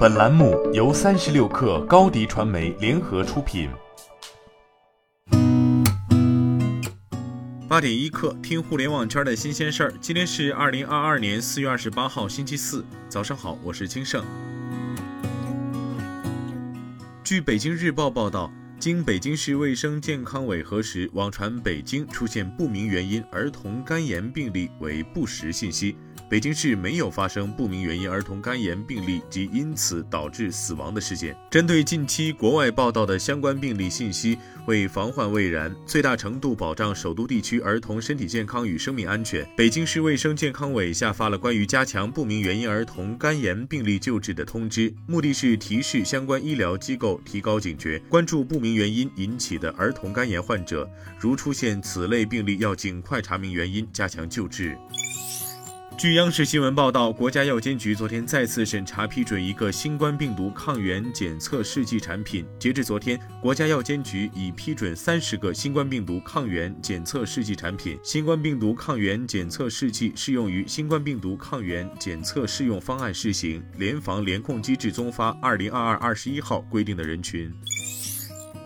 本栏目由三十六氪高低传媒联合出品。八点一刻，听互联网圈的新鲜事儿。今天是二零二二年四月二十八号，星期四，早上好，我是金盛。据北京日报报道。经北京市卫生健康委核实，网传北京出现不明原因儿童肝炎病例为不实信息。北京市没有发生不明原因儿童肝炎病例及因此导致死亡的事件。针对近期国外报道的相关病例信息，为防患未然，最大程度保障首都地区儿童身体健康与生命安全，北京市卫生健康委下发了关于加强不明原因儿童肝炎病例救治的通知，目的是提示相关医疗机构提高警觉，关注不明原因引起的儿童肝炎患者，如出现此类病例，要尽快查明原因，加强救治。据央视新闻报道，国家药监局昨天再次审查批准一个新冠病毒抗原检测试剂产品。截至昨天，国家药监局已批准三十个新冠病毒抗原检测试剂产品。新冠病毒抗原检测试剂适用于新冠病毒抗原检测适用方案试行联防联控机制综发二零二二二十一号规定的人群。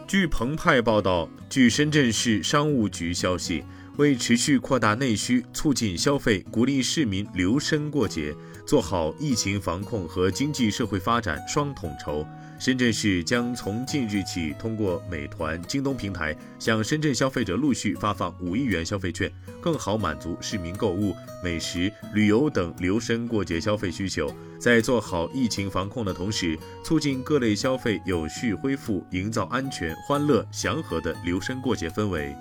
据澎湃报道，据深圳市商务局消息。为持续扩大内需、促进消费、鼓励市民留深过节，做好疫情防控和经济社会发展双统筹，深圳市将从近日起通过美团、京东平台向深圳消费者陆续发放五亿元消费券，更好满足市民购物、美食、旅游等留深过节消费需求。在做好疫情防控的同时，促进各类消费有序恢复，营造安全、欢乐、祥和的留深过节氛围。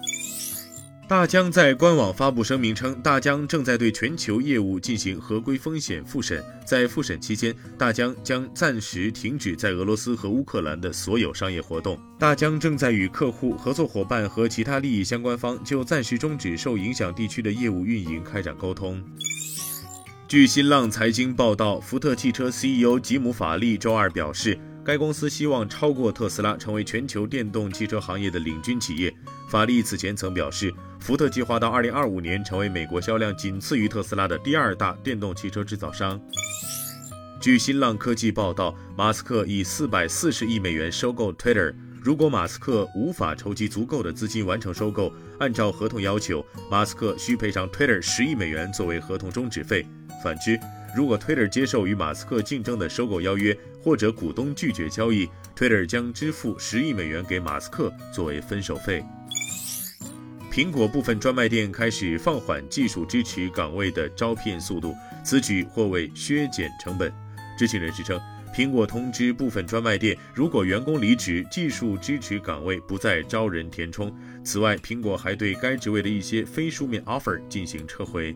大疆在官网发布声明称，大疆正在对全球业务进行合规风险复审，在复审期间，大疆将暂时停止在俄罗斯和乌克兰的所有商业活动。大疆正在与客户、合作伙伴和其他利益相关方就暂时终止受影响地区的业务运营开展沟通。据新浪财经报道，福特汽车 CEO 吉姆·法利周二表示。该公司希望超过特斯拉，成为全球电动汽车行业的领军企业。法利此前曾表示，福特计划到2025年成为美国销量仅次于特斯拉的第二大电动汽车制造商。据新浪科技报道，马斯克以440亿美元收购 Twitter。如果马斯克无法筹集足够的资金完成收购，按照合同要求，马斯克需赔偿 Twitter 十亿美元作为合同终止费。反之，如果 Twitter 接受与马斯克竞争的收购邀约，或者股东拒绝交易，Twitter 将支付十亿美元给马斯克作为分手费。苹果部分专卖店开始放缓技术支持岗位的招聘速度，此举或为削减成本。知情人士称，苹果通知部分专卖店，如果员工离职，技术支持岗位不再招人填充。此外，苹果还对该职位的一些非书面 offer 进行撤回。